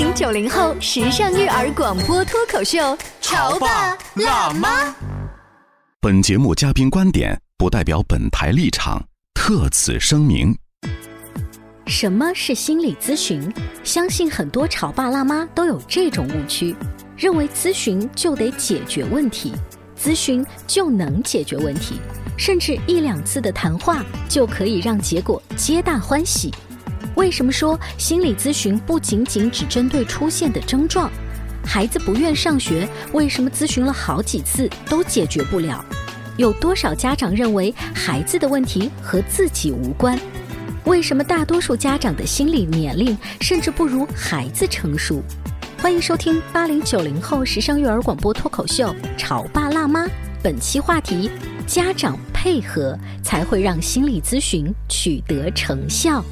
八零九零后时尚育儿广播脱口秀，潮爸辣妈。本节目嘉宾观点不代表本台立场，特此声明。什么是心理咨询？相信很多潮爸辣妈都有这种误区，认为咨询就得解决问题，咨询就能解决问题，甚至一两次的谈话就可以让结果皆大欢喜。为什么说心理咨询不仅仅只针对出现的症状？孩子不愿上学，为什么咨询了好几次都解决不了？有多少家长认为孩子的问题和自己无关？为什么大多数家长的心理年龄甚至不如孩子成熟？欢迎收听八零九零后时尚育儿广播脱口秀《潮爸辣妈》，本期话题：家长配合才会让心理咨询取得成效。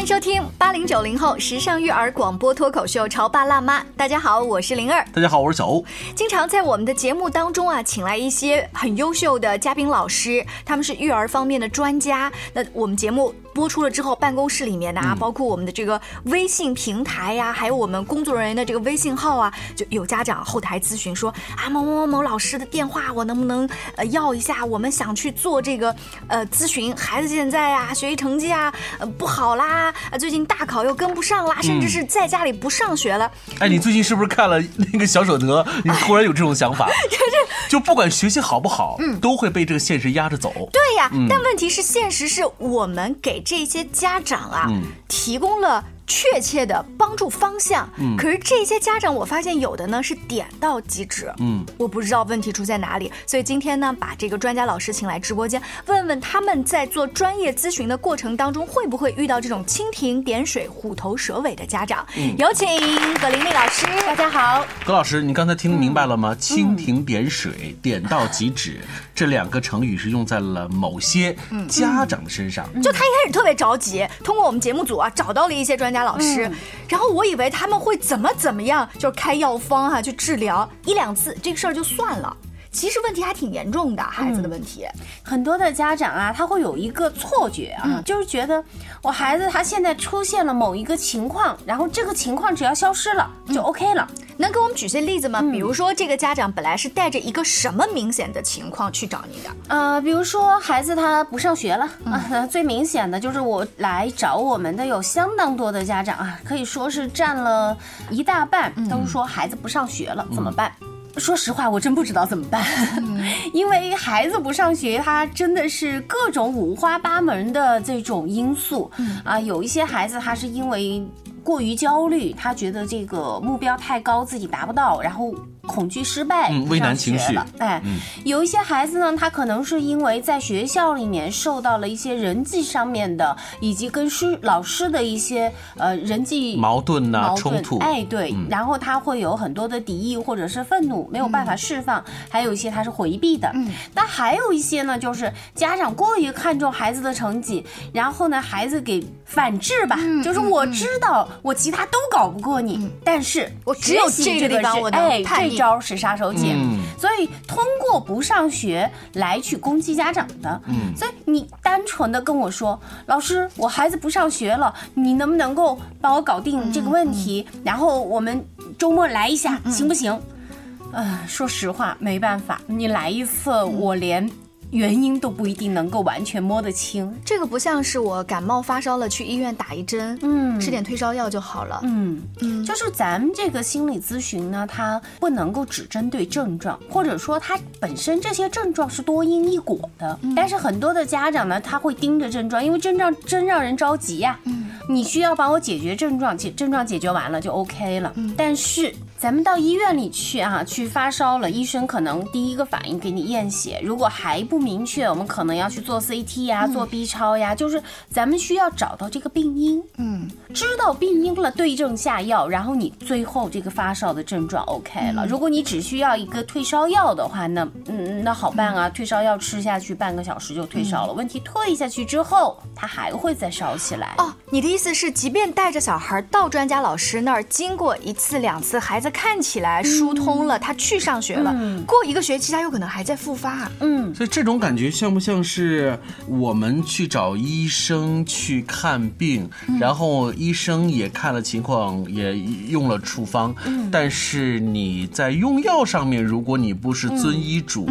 欢迎收听八零九零后时尚育儿广播脱口秀《潮爸辣妈》。大家好，我是灵儿。大家好，我是小欧。经常在我们的节目当中啊，请来一些很优秀的嘉宾老师，他们是育儿方面的专家。那我们节目播出了之后，办公室里面的、啊，包括我们的这个微信平台呀、还有我们工作人员的这个微信号啊，就有家长后台咨询说啊，某某某某老师的电话，我能不能呃要一下？我们想去做这个呃咨询，孩子现在啊学习成绩啊呃不好啦，啊最近大考又跟不上啦，甚至是在家里不上学了。哎，你最近是不是看了那个小舍得？你突然有这种想法？就不管学习好不好，都会被这个现实压着走。对呀，但问题是，现实是我们给这些家长啊、提供了。确切的帮助方向，嗯，可是这些家长，我发现有的呢是点到即止，嗯，我不知道问题出在哪里，所以今天呢，把这个专家老师请来直播间，问问他们在做专业咨询的过程当中，会不会遇到这种蜻蜓点水、虎头蛇尾的家长？嗯，有请葛玲丽老师，大家好。葛老师，你刚才听明白了吗？蜻蜓点水、点到即止这两个成语是用在了某些家长的身上。就他一开始特别着急，通过我们节目组啊，找到了一些专家老师，嗯、然后我以为他们会怎么怎么样，就是开药方哈、啊、去治疗一两次这个事儿就算了。其实问题还挺严重的，孩子的问题。嗯、很多的家长啊，他会有一个错觉啊，嗯、就是觉得我孩子他现在出现了某一个情况，然后这个情况只要消失了就 OK 了。能给我们举些例子吗？比如说这个家长本来是带着一个什么明显的情况去找你的？呃，比如说孩子他不上学了、啊，最明显的就是我来找我们的有相当多的家长啊，可以说是占了一大半，都是说孩子不上学了，怎么办？说实话，我真不知道怎么办，因为孩子不上学，他真的是各种五花八门的这种因素啊。有一些孩子他是因为过于焦虑，他觉得这个目标太高，自己达不到，然后恐惧失败，嗯，畏难情绪了。哎，嗯、有一些孩子呢，他可能是因为在学校里面受到了一些人际上面的，以及跟师老师的一些呃人际矛盾呐、矛冲突。哎，对，嗯、然后他会有很多的敌意或者是愤怒，没有办法释放。嗯、还有一些他是回避的。嗯，那还有一些呢，就是家长过于看重孩子的成绩，然后呢，孩子给反制吧，嗯就是我知道我其他都搞不过你，但是我只有这个地方我能哎，叛逆这招是杀手锏。嗯所以通过不上学来去攻击家长的。嗯所以你单纯的跟我说，老师，我孩子不上学了，你能不能够帮我搞定这个问题？然后我们周末来一下，行不行？呃，说实话，没办法，你来一次，我连原因都不一定能够完全摸得清。这个不像是我感冒发烧了去医院打一针，嗯吃点退烧药就好了。嗯，嗯就是咱们这个心理咨询呢，它不能够只针对症状，或者说它本身这些症状是多因一果的。但是很多的家长呢，他会盯着症状，因为症状真让人着急呀、嗯你需要帮我解决症状，解症状解决完了就 OK 了。但是咱们到医院里去啊，去发烧了，医生可能第一个反应给你验血，如果还不明确，我们可能要去做 CT 呀、做 B 超呀，就是咱们需要找到这个病因，嗯，知道病因了，对症下药，然后你最后这个发烧的症状 OK 了。如果你只需要一个退烧药的话，那嗯，那好办啊，退烧药吃下去半个小时就退烧了。问题退下去之后，它还会再烧起来。哦，你的意思是，即便带着小孩到专家老师那儿，经过一次两次，孩子看起来疏通了，他去上学了，过一个学期他有可能还在复发。嗯，所以这种感觉像不像是我们去找医生去看病，然后医生也看了情况，也用了处方，但是你在用药上面，如果你不是遵医嘱，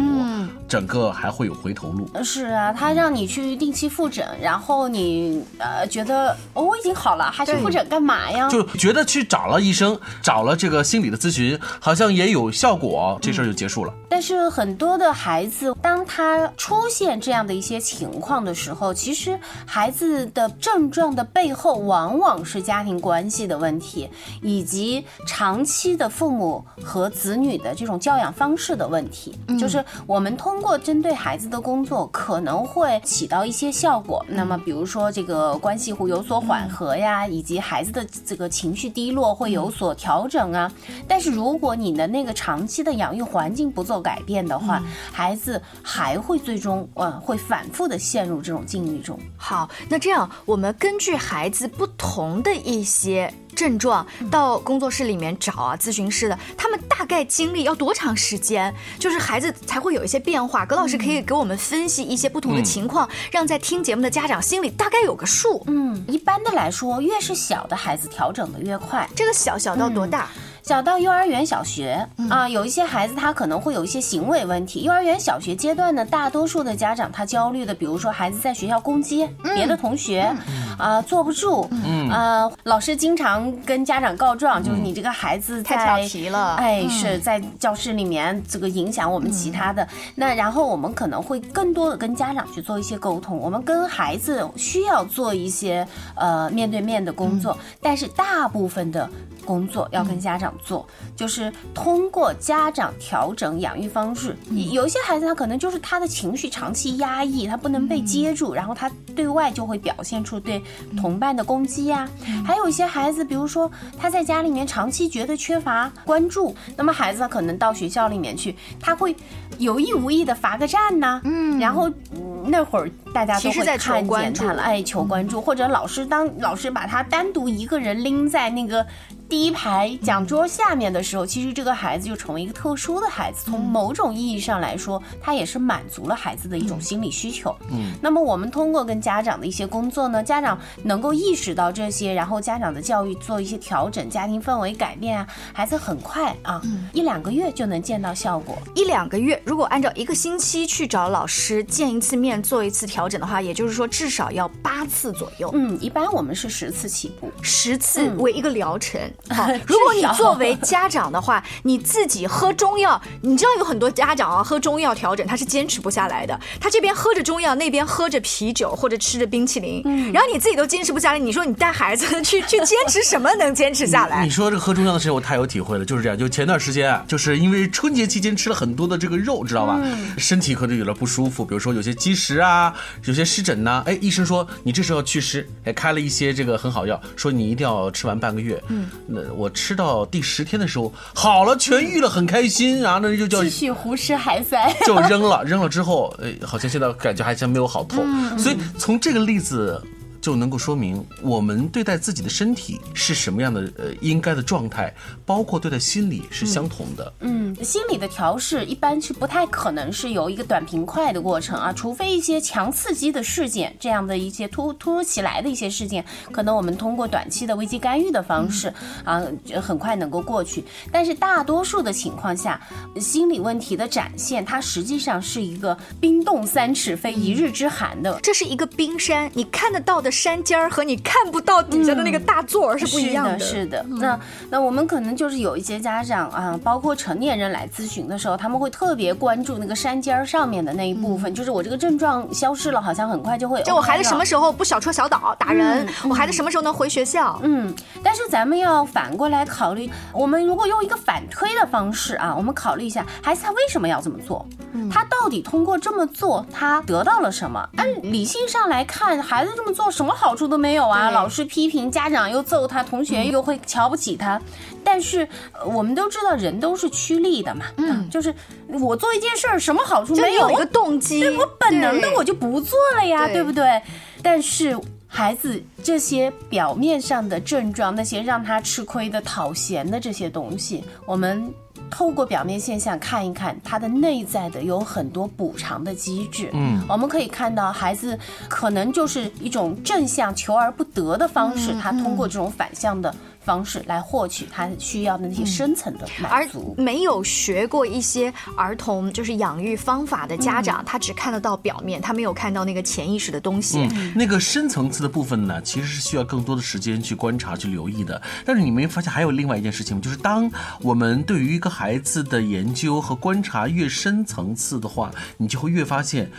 整个还会有回头路。是啊，他让你去定期复诊，然后你呃觉得哦我已经好了，还去复诊干嘛呀？就觉得去找了医生，找了这个心理的咨询，好像也有效果，这事儿就结束了。但是很多的孩子，当他出现这样的一些情况的时候，其实孩子的症状的背后，往往是家庭关系的问题，以及长期的父母和子女的这种教养方式的问题。就是我们通过针对孩子的工作，可能会起到一些效果。那么，比如说这个关系会有所缓和呀，以及孩子的这个情绪低落会有所调整啊。但是如果你的那个长期的养育环境不做改变的话，孩子还会最终呃会反复的陷入这种境遇中。好，那这样我们根据孩子不同的一些症状，到工作室里面找啊咨询师的，他们大概经历要多长时间，就是孩子才会有一些变化？葛老师可以给我们分析一些不同的情况，让在听节目的家长心里大概有个数。嗯，一般的来说，越是小的孩子调整的越快。这个小小到多大？小到幼儿园、小学啊，有一些孩子他可能会有一些行为问题。幼儿园、小学阶段呢，大多数的家长他焦虑的，比如说孩子在学校攻击别的同学，啊、坐不住，嗯。啊、老师经常跟家长告状，就是你这个孩子太调皮了哎，嗯。是在教室里面这个影响我们其他的。那然后我们可能会更多的跟家长去做一些沟通，我们跟孩子需要做一些呃面对面的工作，但是大部分的。工作要跟家长做，就是通过家长调整养育方式。有一些孩子他可能就是他的情绪长期压抑，他不能被接住，然后他对外就会表现出对同伴的攻击呀、还有一些孩子，比如说他在家里面长期觉得缺乏关注，那么孩子可能到学校里面去，他会有意无意的罚个站呐、嗯，然后嗯那会儿大家都会看见他了，哎，求关注，或者老师当老师把他单独一个人拎在那个第一排讲桌下面的时候，其实这个孩子就成为一个特殊的孩子。从某种意义上来说，他也是满足了孩子的一种心理需求。嗯，那么我们通过跟家长的一些工作呢，家长能够意识到这些，然后家长的教育做一些调整，家庭氛围改变啊，孩子很快啊，一两个月就能见到效果。一两个月，如果按照一个星期去找老师见一次面，做一次调整的话，也就是说至少要八次左右。嗯，一般我们是十次起步。十次为一个疗程。好，如果你作为家长的话，你自己喝中药，你知道有很多家长啊，喝中药调整他是坚持不下来的。他这边喝着中药，那边喝着啤酒或者吃着冰淇淋，然后你自己都坚持不下来，你说你带孩子 去去坚持什么能坚持下来你？说这个喝中药的事情，我太有体会了，就是这样。就前段时间啊，就是因为春节期间吃了很多的这个肉，知道吧？身体可能有点不舒服，比如说有些积食啊，有些湿疹呐、哎，医生说你这时候要祛湿，哎，开了一些这个很好药，说你一定要吃完半个月。嗯，那我吃到第十天的时候好了，痊愈了，很开心，然后呢就叫继续胡吃海塞。就扔了，扔了之后，呃，好像现在感觉还像没有好透。所以从这个例子就能够说明，我们对待自己的身体是什么样的呃应该的状态，包括对待心理是相同的。嗯，心理的调试一般是不太可能是由一个短平快的过程啊，除非一些强刺激的事件，这样的一些突突如其来的一些事件，可能我们通过短期的危机干预的方式啊，很快能够过去。但是大多数的情况下，心理问题的展现，它实际上是一个冰冻三尺非一日之寒的。这是一个冰山，你看得到的的山尖儿和你看不到底下的那个大座儿是不一样的。是的，是的。那那我们可能就是有一些家长啊，包括成年人来咨询的时候，他们会特别关注那个山尖儿上面的那一部分，就是我这个症状消失了，好像很快就会。就我孩子什么时候不小戳小捣打人？我孩子什么时候能回学校？嗯，但是咱们要反过来考虑，我们如果用一个反推的方式啊，我们考虑一下孩子他为什么要这么做？他到底通过这么做，他得到了什么？按理性上来看，孩子这么做什么好处都没有啊！老师批评，家长又揍他，同学又会瞧不起他。但是我们都知道，人都是趋利的嘛。嗯，就是我做一件事儿，什么好处没有？一个动机，对我本能的我就不做了呀，对不对？但是孩子这些表面上的症状，那些让他吃亏的、讨嫌的这些东西，我们。透过表面现象看一看，他的内在的有很多补偿的机制。嗯，我们可以看到孩子可能就是一种正向求而不得的方式，他通过这种反向的。方式来获取他需要的那些深层的满足，而没有学过一些儿童就是养育方法的家长，他只看得到表面，他没有看到那个潜意识的东西。那个深层次的部分呢，其实是需要更多的时间去观察、去留意的。但是你没发现还有另外一件事情吗？就是当我们对于一个孩子的研究和观察越深层次的话，你就会越发现。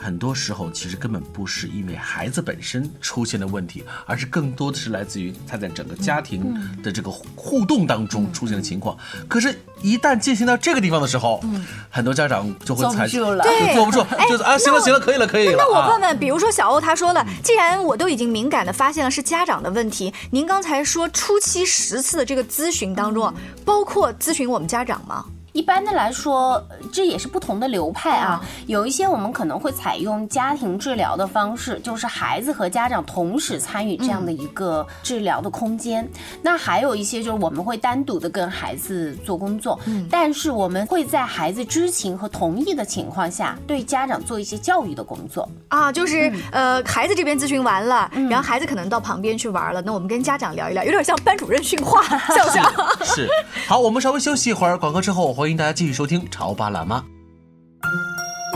很多时候，其实根本不是因为孩子本身出现的问题，而是更多的是来自于他在整个家庭的这个互动当中出现的情况。可是，一旦进行到这个地方的时候，很多家长就会采取，对，坐不住，就是啊，行了，行了，可以了，可以了。那我问问，比如说小欧他说了，既然我都已经敏感的发现了是家长的问题，您刚才说初期十次的这个咨询当中，包括咨询我们家长吗？一般的来说，这也是不同的流派啊。有一些我们可能会采用家庭治疗的方式，就是孩子和家长同时参与这样的一个治疗的空间。那还有一些就是我们会单独的跟孩子做工作，但是我们会在孩子知情和同意的情况下，对家长做一些教育的工作啊。就是呃，孩子这边咨询完了，然后孩子可能到旁边去玩了，那我们跟家长聊一聊，有点像班主任训话，像不像？是。好，我们稍微休息一会儿，广告之后欢迎大家继续收听《潮爸辣妈》。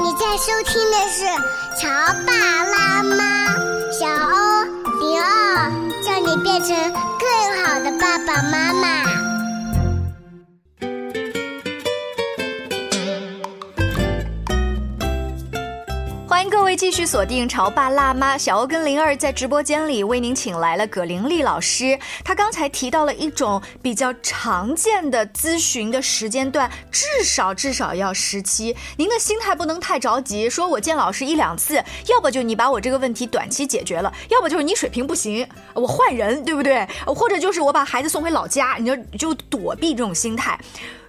你在收听的是《潮爸辣妈》，小欧迪奥，叫你变成更好的爸爸妈妈。继续锁定潮爸辣妈，小欧跟灵儿在直播间里为您请来了葛玲丽老师。她刚才提到了一种比较常见的咨询的时间段，至少至少要十期。您的心态不能太着急，说我见老师一两次，要不就你把我这个问题短期解决了，要不就是你水平不行，我换人，对不对？或者就是我把孩子送回老家，你就就躲避这种心态。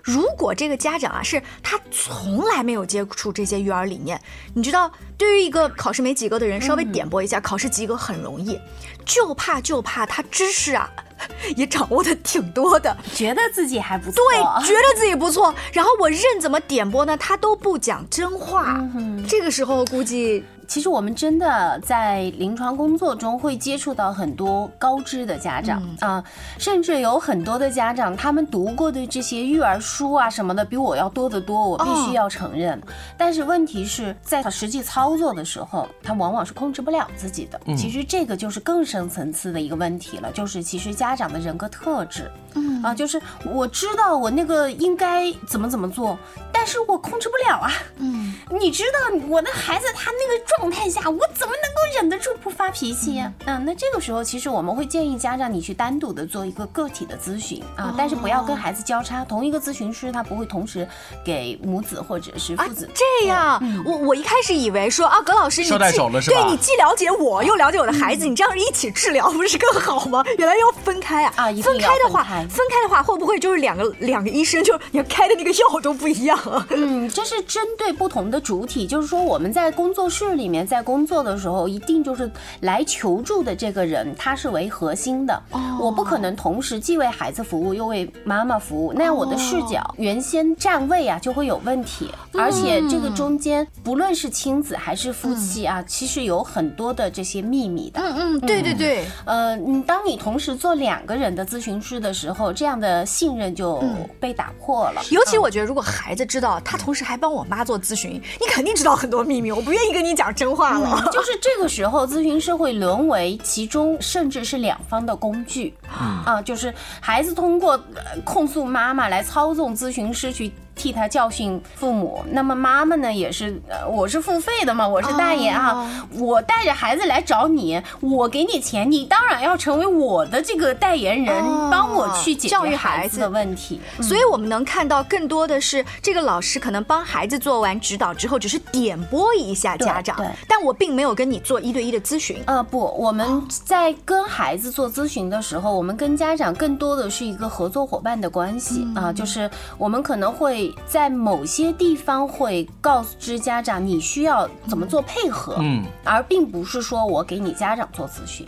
如果这个家长啊是他从来没有接触这些育儿理念，你知道，对于一个考试没及格的人，稍微点拨一下，考试及格很容易，就怕就怕他知识啊 也掌握的挺多的，觉得自己还不错，对，觉得自己不错，然后我任怎么点拨呢，他都不讲真话，这个时候估计。其实我们真的在临床工作中会接触到很多高知的家长啊，甚至有很多的家长，他们读过的这些育儿书啊什么的比我要多得多，我必须要承认。但是问题是在他实际操作的时候，他往往是控制不了自己的。其实这个就是更深层次的一个问题了，就是其实家长的人格特质。嗯啊，就是我知道我那个应该怎么怎么做，但是我控制不了啊。嗯，你知道我的孩子他那个状态下，我怎么能够忍得住不发脾气呀？嗯，那这个时候其实我们会建议家长你去单独的做一个个体的咨询啊，但是不要跟孩子交叉，同一个咨询师他不会同时给母子或者是父子。这样，我我一开始以为说啊，葛老师你对你既了解我又了解我的孩子，你这样一起治疗不是更好吗？原来要分开啊！啊，分开的话。分开的话，会不会就是两个两个医生，就你开的那个药都不一样？嗯，这是针对不同的主体，就是说我们在工作室里面在工作的时候，一定就是来求助的这个人，他是为核心的。哦，我不可能同时既为孩子服务又为妈妈服务，那样我的视角原先站位啊就会有问题。而且这个中间不论是亲子还是夫妻啊，其实有很多的这些秘密的。嗯嗯，对对对。呃，你当你同时做两个人的咨询师的时候。这样的信任就被打破了。尤其我觉得，如果孩子知道他同时还帮我妈做咨询，你肯定知道很多秘密。我不愿意跟你讲真话了。就是这个时时候，咨询师会沦为其中甚至是两方的工具，啊，就是孩子通过呃控诉妈妈来操纵咨询师去。替他教训父母，那么妈妈呢也是，呃，我是付费的嘛，我是大爷啊，我带着孩子来找你，我给你钱，你当然要成为我的这个代言人，哦帮我去解教育决孩子的问题。所以我们能看到更多的是这个老师可能帮孩子做完指导之后，只是点拨一下家长但我并没有跟你做一对一的咨询。呃，不，我们在跟孩子做咨询的时候，我们跟家长更多的是一个合作伙伴的关系啊、就是我们可能会在某些地方会告知家长你需要怎么做配合，嗯，而并不是说我给你家长做咨询。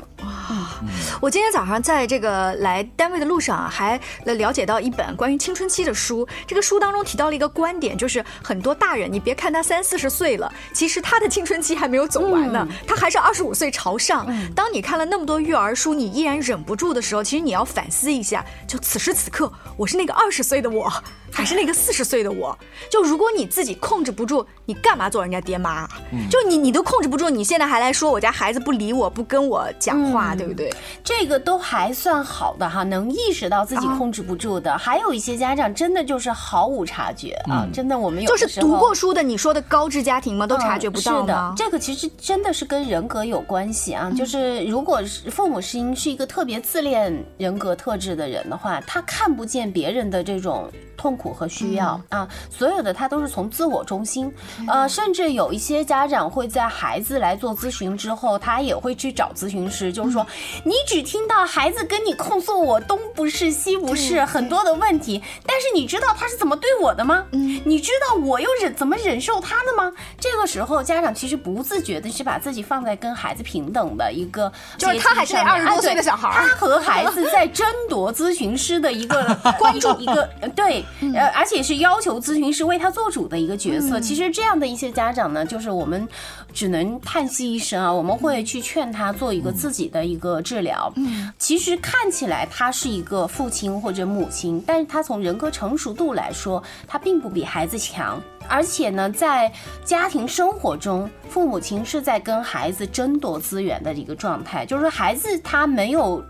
我今天早上在这个来单位的路上啊，还了解到一本关于青春期的书。这个书当中提到了一个观点，就是很多大人，你别看他三四十岁了，其实他的青春期还没有走完呢，他还是二十五岁朝上。当你看了那么多育儿书，你依然忍不住的时候，其实你要反思一下，就此时此刻，我是那个二十岁的我，还是那个四十岁的我？就如果你自己控制不住，你干嘛做人家爹妈啊？就你你都控制不住，你现在还来说我家孩子不理我，不跟我讲话，对不对？这个都还算好的哈，能意识到自己控制不住的。还有一些家长真的就是毫无察觉啊，真的我们有就是读过书的，你说的高知家庭吗？都察觉不到嗯、是的？，这个其实真的是跟人格有关系啊。就是如果是父母亲是一个特别自恋人格特质的人的话，他看不见别人的这种。痛苦和需要、啊，所有的他都是从自我中心，呃，甚至有一些家长会在孩子来做咨询之后，他也会去找咨询师，就是说，你只听到孩子跟你控诉我东不是西不是很多的问题，但是你知道他是怎么对我的吗？嗯，你知道我又忍怎么忍受他的吗？这个时候，家长其实不自觉的是把自己放在跟孩子平等的一个就是他还是那阶梯上面20多岁的小孩儿他和孩子在争夺咨询师的一个 关注，一个呃对，呃，而且是要求咨询师为他做主的一个角色。其实这样的一些家长呢，就是我们只能叹息一声啊，我们会去劝他做一个自己的一个治疗。嗯，其实看起来他是一个父亲或者母亲，但是他从人格成熟度来说，他并不比孩子强。而且呢，在家庭生活中，父母亲是在跟孩子争夺资源的一个状态，就是说孩子他没有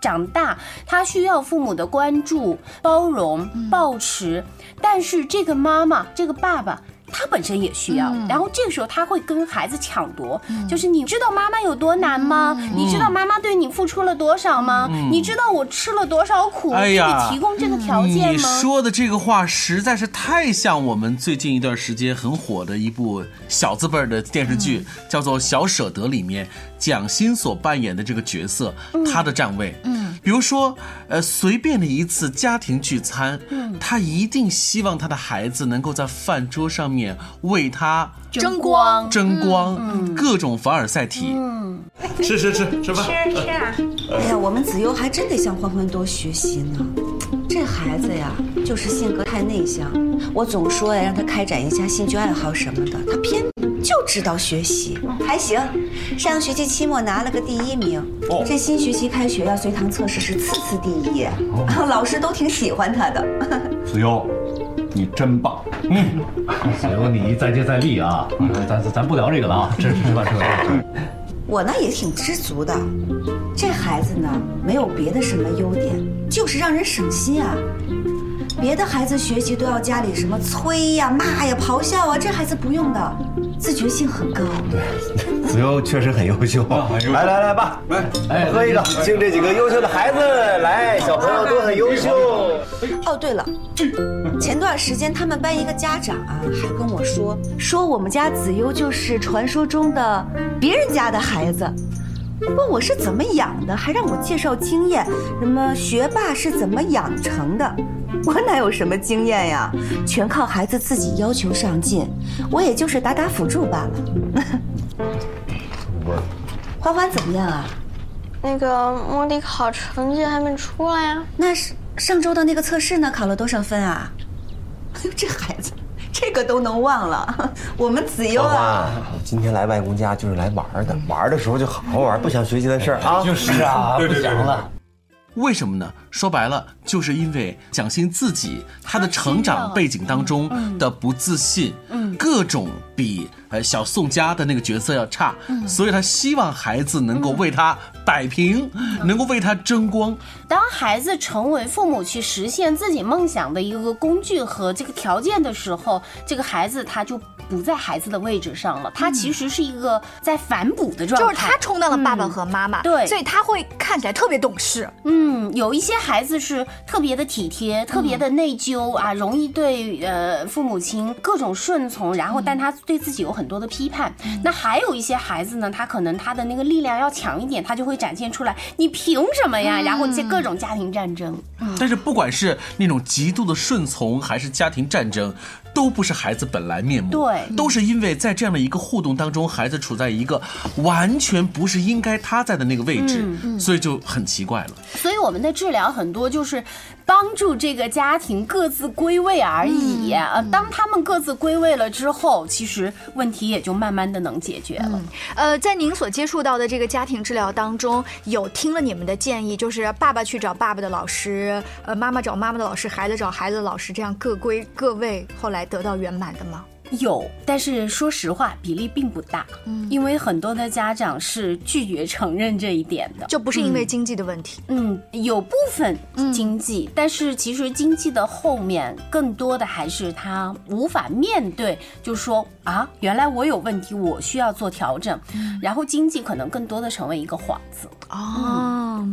长大，他需要父母的关注、包容、抱持，但是这个妈妈、这个爸爸。他本身也需要，然后这个时候他会跟孩子抢夺，就是你知道妈妈有多难吗？你知道妈妈对你付出了多少吗？你知道我吃了多少苦，给哎呀。你提供这个条件你吗？说的这个话实在是太像我们最近一段时间很火的一部小字辈儿的电视剧，嗯。叫做《小舍得》里面蒋欣所扮演的这个角色，他的站位。嗯，比如说，呃，随便的一次家庭聚餐，嗯，他一定希望他的孩子能够在饭桌上面为他争光争光，各种凡尔赛体。嗯吃吃吃吃饭。哎呀，我们子悠还真得向欢欢多学习呢。这孩子呀，就是性格太内向。我总说呀，让他开展一下兴趣爱好什么的，他偏就知道学习。还行，上学期期末拿了个第一名。哦这新学期开学要，随堂测试是次次第一，老师都挺喜欢他的。子悠，你真棒！嗯，子悠你再接再厉啊！咱咱咱不聊这个了啊，吃吃饭吃饭。我呢也挺知足的。这孩子呢，没有别的什么优点，就是让人省心啊。别的孩子学习都要家里什么催呀、骂呀、咆哮啊，这孩子不用的，自觉性很高。对，子悠确实很优秀。来来来，爸，来，哎喝一个，敬这几个优秀的孩子。来，小朋友都很优秀。哦，对了，前段时间他们班一个家长啊，还跟我说，说我们家子悠就是传说中的别人家的孩子。问我是怎么养的，还让我介绍经验，什么学霸是怎么养成的。我哪有什么经验呀，全靠孩子自己要求上进，我也就是打打辅助罢了。欢欢怎么样啊？那个模拟考成绩还没出来呀、那是上周的那个测试呢？考了多少分啊？哎呦，这孩子，这个都能忘了。我们子悠啊，今天来外公家就是来玩的，玩的时候就好好玩，不想学习的事儿啊。就是啊，不想了。为什么呢？说白了，就是因为蒋欣自己她的成长背景当中的不自信，各种比呃小宋佳的那个角色要差，所以她希望孩子能够为他摆平，能够为他争光。当孩子成为父母去实现自己梦想的一个工具和这个条件的时候，这个孩子他就不在孩子的位置上了，他其实是一个在反哺的状态，就是他充当了爸爸和妈妈，对所以他会看起来特别懂事。嗯，有一些孩子是特别的体贴，特别的内疚啊，容易对呃父母亲各种顺从，然后但他对自己有很多的批判。那还有一些孩子呢，他可能他的那个力量要强一点，他就会展现出来，你凭什么呀？然后这各种家庭战争。但是不管是那种极度的顺从，还是家庭战争，都不是孩子本来面目。对都是因为在这样的一个互动当中，孩子处在一个完全不是应该他在的那个位置，所以就很奇怪了。所以我们的治疗很多就是帮助这个家庭各自归位而已。呃，当他们各自归位了之后，其实问题也就慢慢的能解决了。呃，在您所接触到的这个家庭治疗当中，有听了你们的建议，就是爸爸去找爸爸的老师，呃，妈妈找妈妈的老师，孩子找孩子的老师，这样各归各位，后来得到圆满的吗？有，但是说实话，比例并不大，因为很多的家长是拒绝承认这一点的。就不是因为经济的问题。嗯，有部分经济，但是其实经济的后面更多的还是他无法面对，就是说啊，原来我有问题，我需要做调整，然后经济可能更多的成为一个幌子。哦，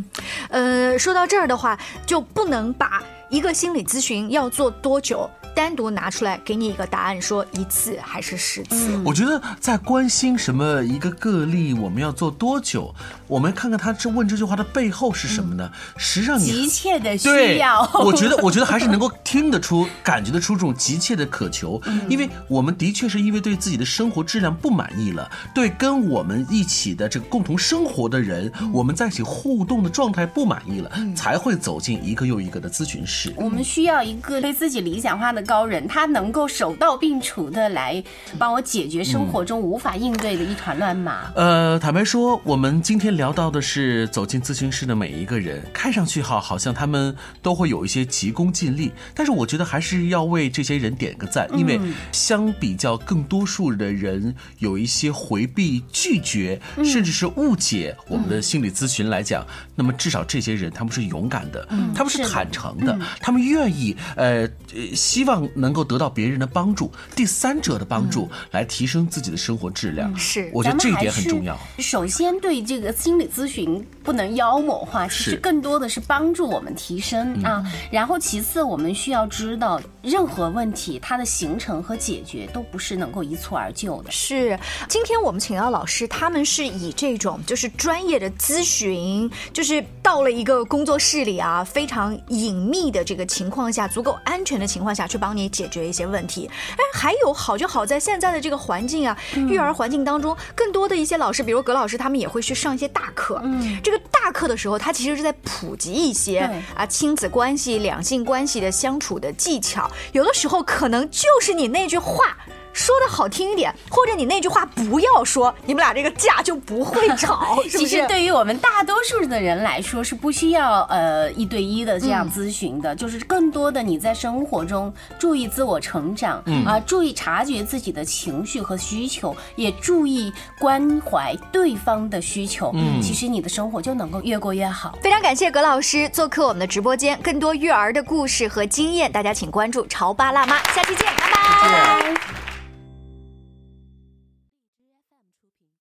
呃，说到这儿的话，就不能把一个心理咨询要做多久单独拿出来给你一个答案，说一次还是十次。我觉得在关心什么一个个例，我们要做多久？我们看看他这问这句话的背后是什么呢？实际上你急切的需要，我觉得，我觉得还是能够听得出、感觉得出这种急切的渴求，因为我们的确是因为对自己的生活质量不满意了，对跟我们一起的这个共同生活的人，我们在一起互动的状态不满意了，才会走进一个又一个的咨询室。我们需要一个对自己理想化的高人，他能够手到病除的来帮我解决生活中无法应对的一团乱麻。呃，坦白说，我们今天聊到的是走进咨询室的每一个人，看上去哈，好像他们都会有一些急功近利，但是我觉得还是要为这些人点个赞，因为相比较更多数的人有一些回避、拒绝，甚至是误解我们的心理咨询来讲，那么至少这些人他们是勇敢的，他们是坦诚的，他们愿意呃呃希望能够得到别人的帮助，第三者的帮助，来提升自己的生活质量。是我觉得这一点很重要。首先，对这个心理咨询不能妖魔化，其实更多的是帮助我们提升啊。然后，其次，我们需要知道，任何问题它的形成和解决都不是能够一蹴而就的。是，今天我们请到老师，他们是以这种就是专业的咨询，就是到了一个工作室里啊，非常隐秘的这个情况下，足够安全的情况下去帮你解决一些问题。哎，还有好就好在现在的这个环境啊，育儿环境当中，更多的一些老师，比如葛老师，他们也会去上一些大课。嗯，这个大课的时候，他其实是在普及一些啊亲子关系、两性关系的相处的技巧，有的时候可能就是你那句话。说的好听一点，或者你那句话不要说，你们俩这个架就不会吵，是是？其实对于我们大多数的人来说，是不需要呃一对一的这样咨询的，就是更多的你在生活中注意自我成长，啊、注意察觉自己的情绪和需求，也注意关怀对方的需求，嗯，其实你的生活就能够越过越好。非常感谢葛老师做客我们的直播间，更多育儿的故事和经验，大家请关注潮爸辣妈，下期见，拜拜。